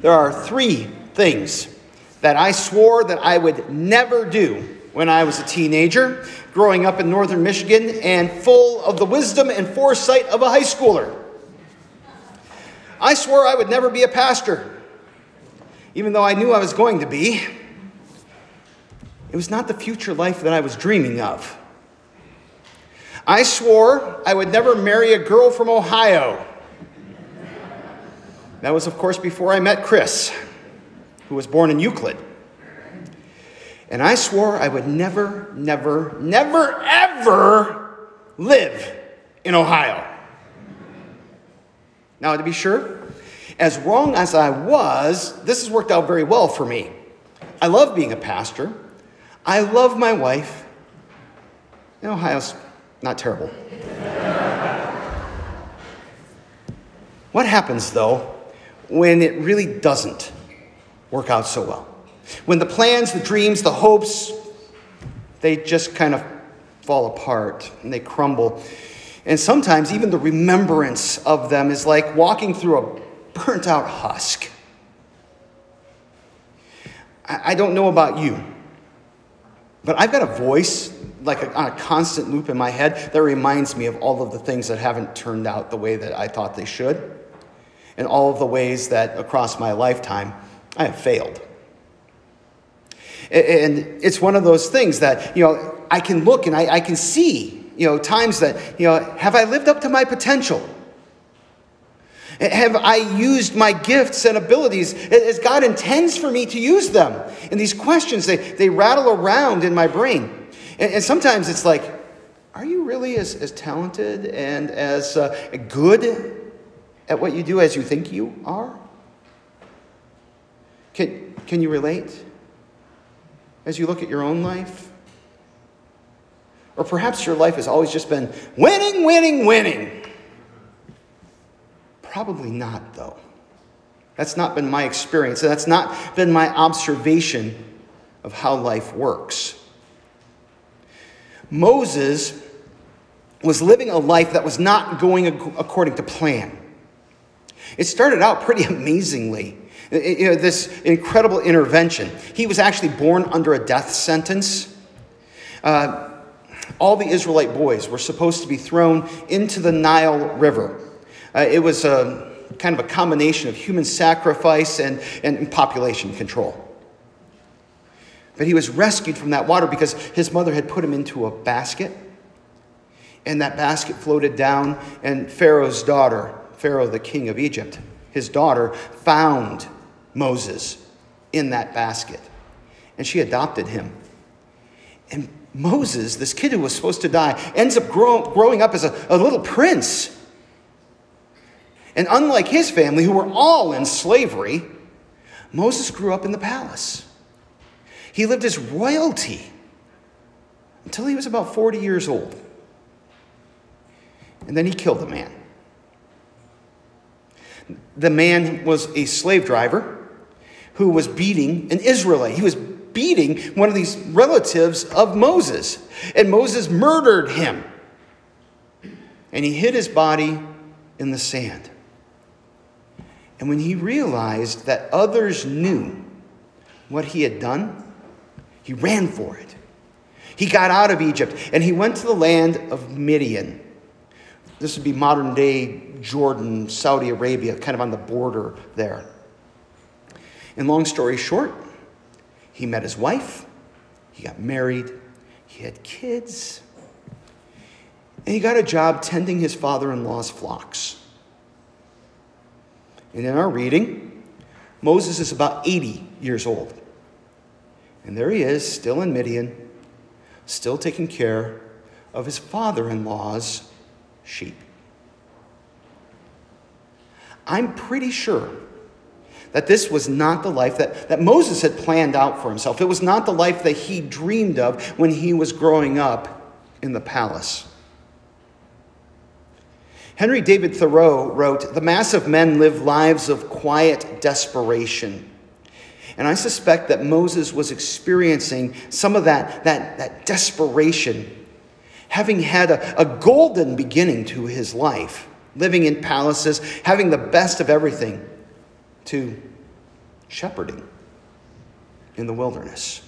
There are three things that I swore that I would never do when I was a teenager, growing up in northern Michigan, and full of the wisdom and foresight of a high schooler. I swore I would never be a pastor, even though I knew I was going to be. It was not the future life that I was dreaming of. I swore I would never marry a girl from Ohio. That was, of course, before I met Chris, who was born in Euclid. And I swore I would never, never, never, ever live in Ohio. Now, to be sure, as wrong as I was, this has worked out very well for me. I love being a pastor. I love my wife. And Ohio's not terrible. what happens, though, when it really doesn't work out so well? When the plans, the dreams, the hopes, they just kind of fall apart and they crumble. And sometimes even the remembrance of them is like walking through a burnt out husk. I don't know about you, but I've got a voice like a, on a constant loop in my head that reminds me of all of the things that haven't turned out the way that I thought they should, and all of the ways that across my lifetime I have failed. And it's one of those things that, you know, I can look and I, I can see, you know, times that, you know, have I lived up to my potential? Have I used my gifts and abilities as God intends for me to use them? And these questions, they, they rattle around in my brain. And, and sometimes it's like, are you really as, as talented and as uh, good at what you do as you think you are? Can, can you relate? as you look at your own life? Or perhaps your life has always just been winning, winning, winning. Probably not, though. That's not been my experience, and that's not been my observation of how life works. Moses was living a life that was not going according to plan. It started out pretty amazingly. You know, this incredible intervention. He was actually born under a death sentence. Uh, all the Israelite boys were supposed to be thrown into the Nile River. Uh, it was a kind of a combination of human sacrifice and, and population control. But he was rescued from that water because his mother had put him into a basket. And that basket floated down, and Pharaoh's daughter, Pharaoh, the king of Egypt, his daughter, found Moses in that basket. And she adopted him. And Moses, this kid who was supposed to die, ends up grow, growing up as a, a little prince. And unlike his family, who were all in slavery, Moses grew up in the palace. He lived as royalty until he was about 40 years old. And then he killed a man. The man was a slave driver who was beating an Israelite. He was beating one of these relatives of Moses. And Moses murdered him. And he hid his body in the sand. And when he realized that others knew what he had done, he ran for it. He got out of Egypt and he went to the land of Midian. This would be modern day Jordan, Saudi Arabia, kind of on the border there. And long story short, he met his wife, he got married, he had kids, and he got a job tending his father in law's flocks. And in our reading, Moses is about 80 years old. And there he is, still in Midian, still taking care of his father in law's sheep. I'm pretty sure that this was not the life that, that Moses had planned out for himself. It was not the life that he dreamed of when he was growing up in the palace. Henry David Thoreau wrote The mass of men live lives of quiet desperation. And I suspect that Moses was experiencing some of that, that, that desperation, having had a, a golden beginning to his life, living in palaces, having the best of everything to shepherding in the wilderness.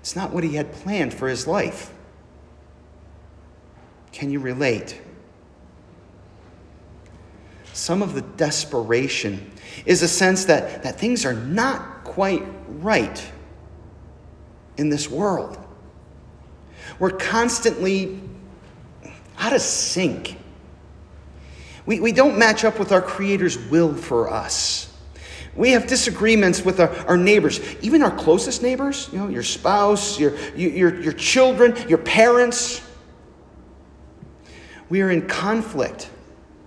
It's not what he had planned for his life. Can you relate? Some of the desperation is a sense that, that things are not quite right in this world. We're constantly out of sync. We, we don't match up with our Creator's will for us. We have disagreements with our, our neighbors, even our closest neighbors, you know, your spouse, your, your, your children, your parents. We are in conflict,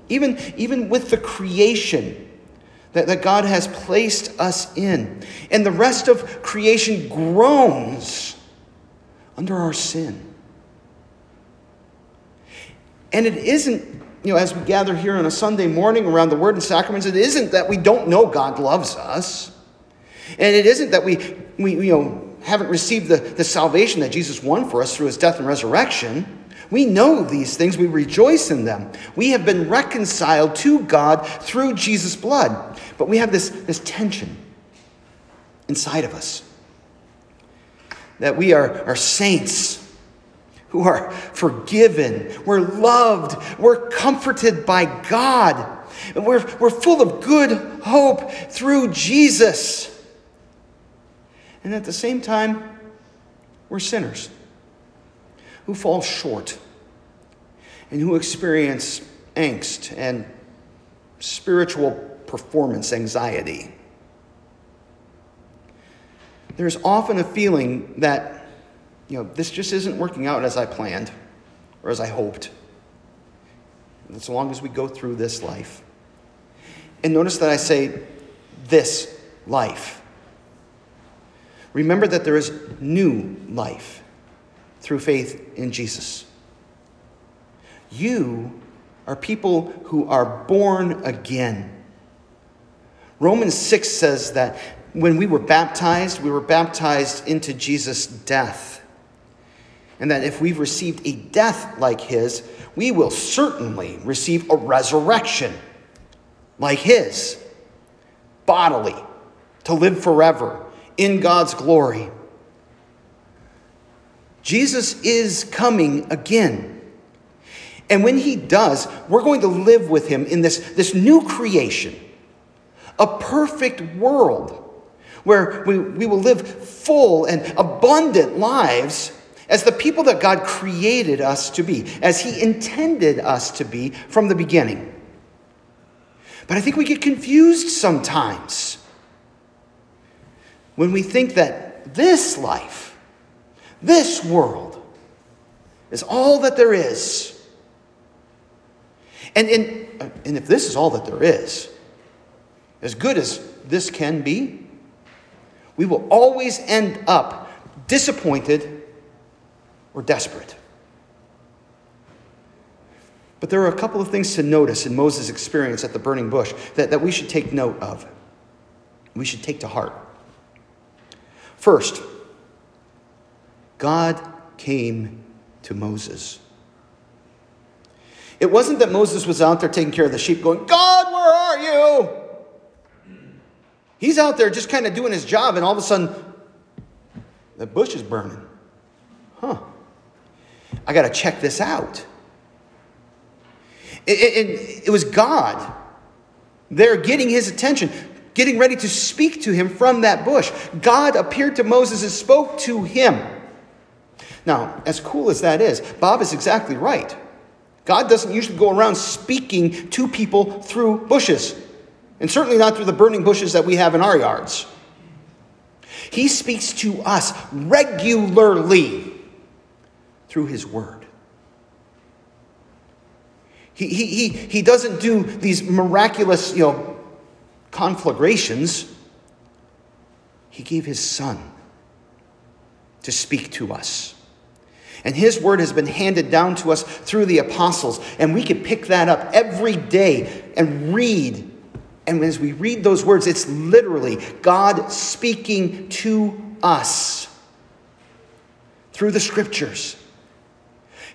even, even with the creation that, that God has placed us in. And the rest of creation groans under our sin. And it isn't you know, as we gather here on a Sunday morning around the Word and Sacraments, it isn't that we don't know God loves us. And it isn't that we, we you know, haven't received the, the salvation that Jesus won for us through his death and resurrection. We know these things, we rejoice in them. We have been reconciled to God through Jesus' blood. But we have this, this tension inside of us that we are, are saints who are forgiven, we're loved, we're comforted by God. And we're, we're full of good hope through Jesus. And at the same time, we're sinners who fall short and who experience angst and spiritual performance anxiety. There's often a feeling that you know, this just isn't working out as I planned or as I hoped. As long as we go through this life. And notice that I say this life. Remember that there is new life through faith in Jesus. You are people who are born again. Romans 6 says that when we were baptized, we were baptized into Jesus' death and that if we've received a death like his, we will certainly receive a resurrection like his, bodily, to live forever in God's glory. Jesus is coming again. And when he does, we're going to live with him in this, this new creation, a perfect world where we, we will live full and abundant lives as the people that God created us to be, as He intended us to be from the beginning. But I think we get confused sometimes when we think that this life, this world, is all that there is. And, and, and if this is all that there is, as good as this can be, we will always end up disappointed or desperate. But there are a couple of things to notice in Moses' experience at the burning bush that, that we should take note of. We should take to heart. First, God came to Moses. It wasn't that Moses was out there taking care of the sheep, going, God, where are you? He's out there just kind of doing his job, and all of a sudden, the bush is burning. Huh. I got to check this out. It, it, it was God there getting his attention, getting ready to speak to him from that bush. God appeared to Moses and spoke to him. Now, as cool as that is, Bob is exactly right. God doesn't usually go around speaking to people through bushes, and certainly not through the burning bushes that we have in our yards. He speaks to us regularly through his word. He, he, he, he doesn't do these miraculous, you know, conflagrations. He gave his son to speak to us. And his word has been handed down to us through the apostles. And we can pick that up every day and read. And as we read those words, it's literally God speaking to us through the scriptures.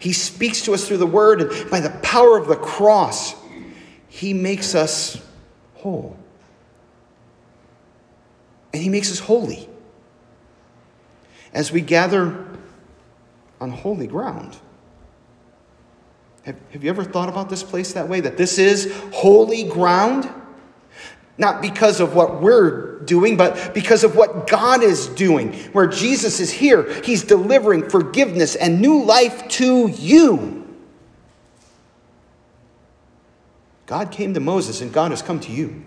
He speaks to us through the word, and by the power of the cross, He makes us whole. and He makes us holy as we gather on holy ground. Have, have you ever thought about this place that way? That this is holy ground? Not because of what we're doing, but because of what God is doing. Where Jesus is here, He's delivering forgiveness and new life to you. God came to Moses, and God has come to you.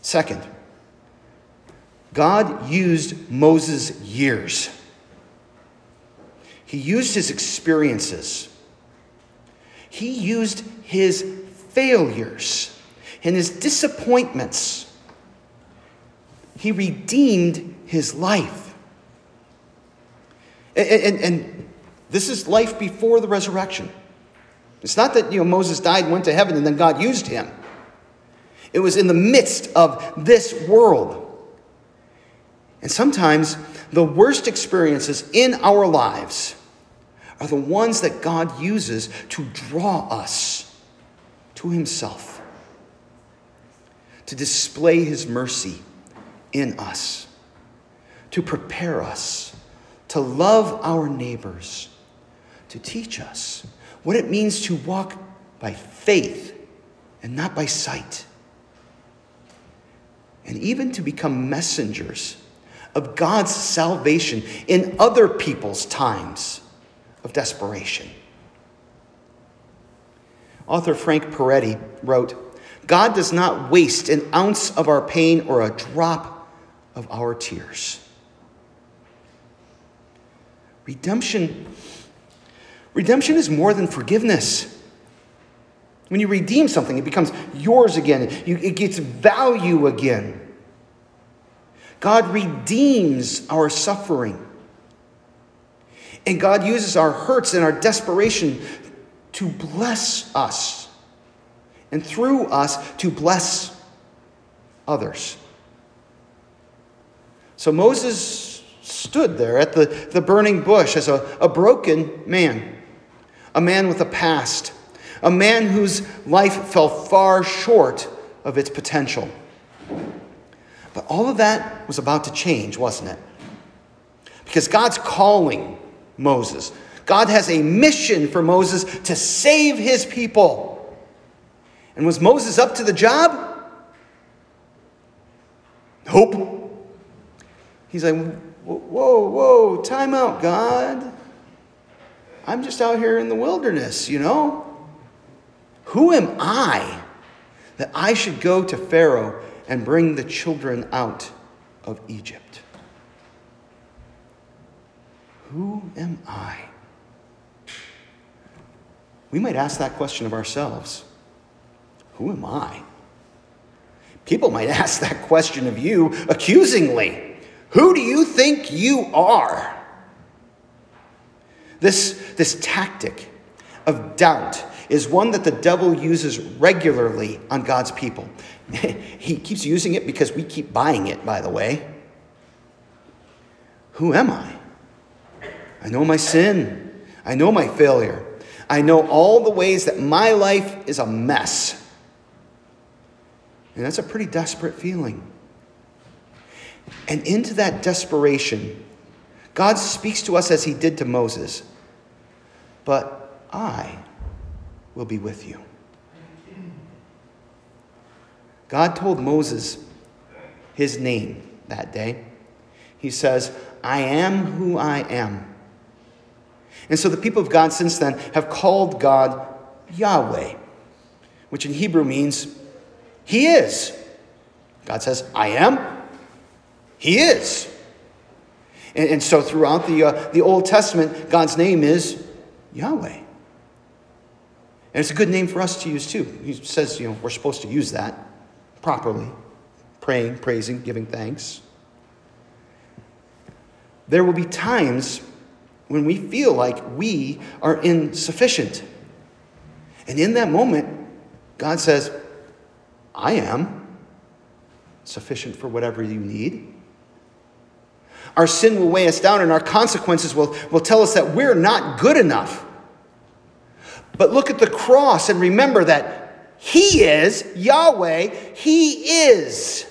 Second, God used Moses' years. He used his experiences. He used his failures and his disappointments. He redeemed his life. And, and, and, this is life before the resurrection. It's not that you know, Moses died, went to heaven, and then God used him. It was in the midst of this world. And sometimes the worst experiences in our lives are the ones that God uses to draw us to Himself, to display His mercy in us, to prepare us, to love our neighbors, to teach us what it means to walk by faith and not by sight, and even to become messengers of God's salvation in other people's times of desperation. Author Frank Peretti wrote God does not waste an ounce of our pain or a drop of our tears. Redemption, redemption is more than forgiveness. When you redeem something, it becomes yours again. it gets value again. God redeems our suffering. And God uses our hurts and our desperation to bless us, and through us to bless others. So Moses stood there at the, the burning bush as a, a broken man, a man with a past, a man whose life fell far short of its potential. But all of that was about to change, wasn't it? Because God's calling Moses. God has a mission for Moses to save his people. And was Moses up to the job? Nope. He's like, whoa, whoa, time out, God. I'm just out here in the wilderness, you know? Who am I that I should go to Pharaoh and bring the children out of Egypt. Who am I? We might ask that question of ourselves Who am I? People might ask that question of you accusingly Who do you think you are? This, this tactic of doubt is one that the devil uses regularly on God's people. he keeps using it because we keep buying it, by the way. Who am I? I know my sin. I know my failure. I know all the ways that my life is a mess. And that's a pretty desperate feeling. And into that desperation, God speaks to us as he did to Moses. But I will be with you. God told Moses his name that day. He says, I am who I am. And so the people of God since then have called God Yahweh, which in Hebrew means He is. God says, I am. He is. And, and so throughout the, uh, the Old Testament, God's name is Yahweh. And it's a good name for us to use too. He says, you know, we're supposed to use that properly praying, praising, giving thanks. There will be times when we feel like we are insufficient. And in that moment, God says, I am sufficient for whatever you need. Our sin will weigh us down, and our consequences will, will tell us that we're not good enough. But look at the cross and remember that He is Yahweh, He is.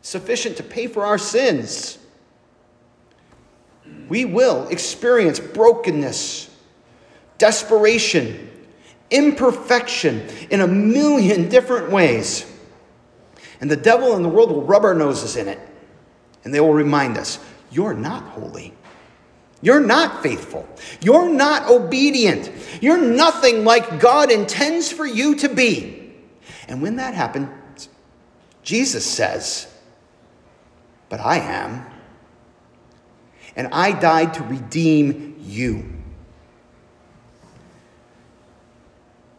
sufficient to pay for our sins. We will experience brokenness, desperation, imperfection in a million different ways. And the devil and the world will rub our noses in it. And they will remind us you're not holy. You're not faithful. You're not obedient. You're nothing like God intends for you to be. And when that happens, Jesus says, But I am. And I died to redeem you.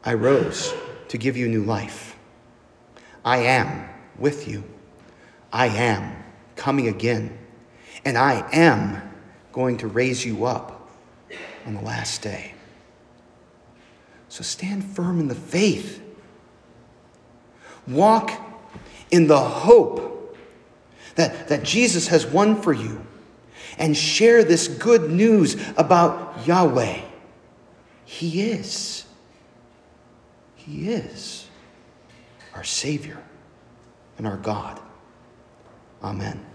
I rose to give you new life. I am with you. I am coming again. And I am going to raise you up on the last day. So stand firm in the faith. Walk in the hope that, that Jesus has won for you. And share this good news about Yahweh. He is. He is our Savior and our God. Amen.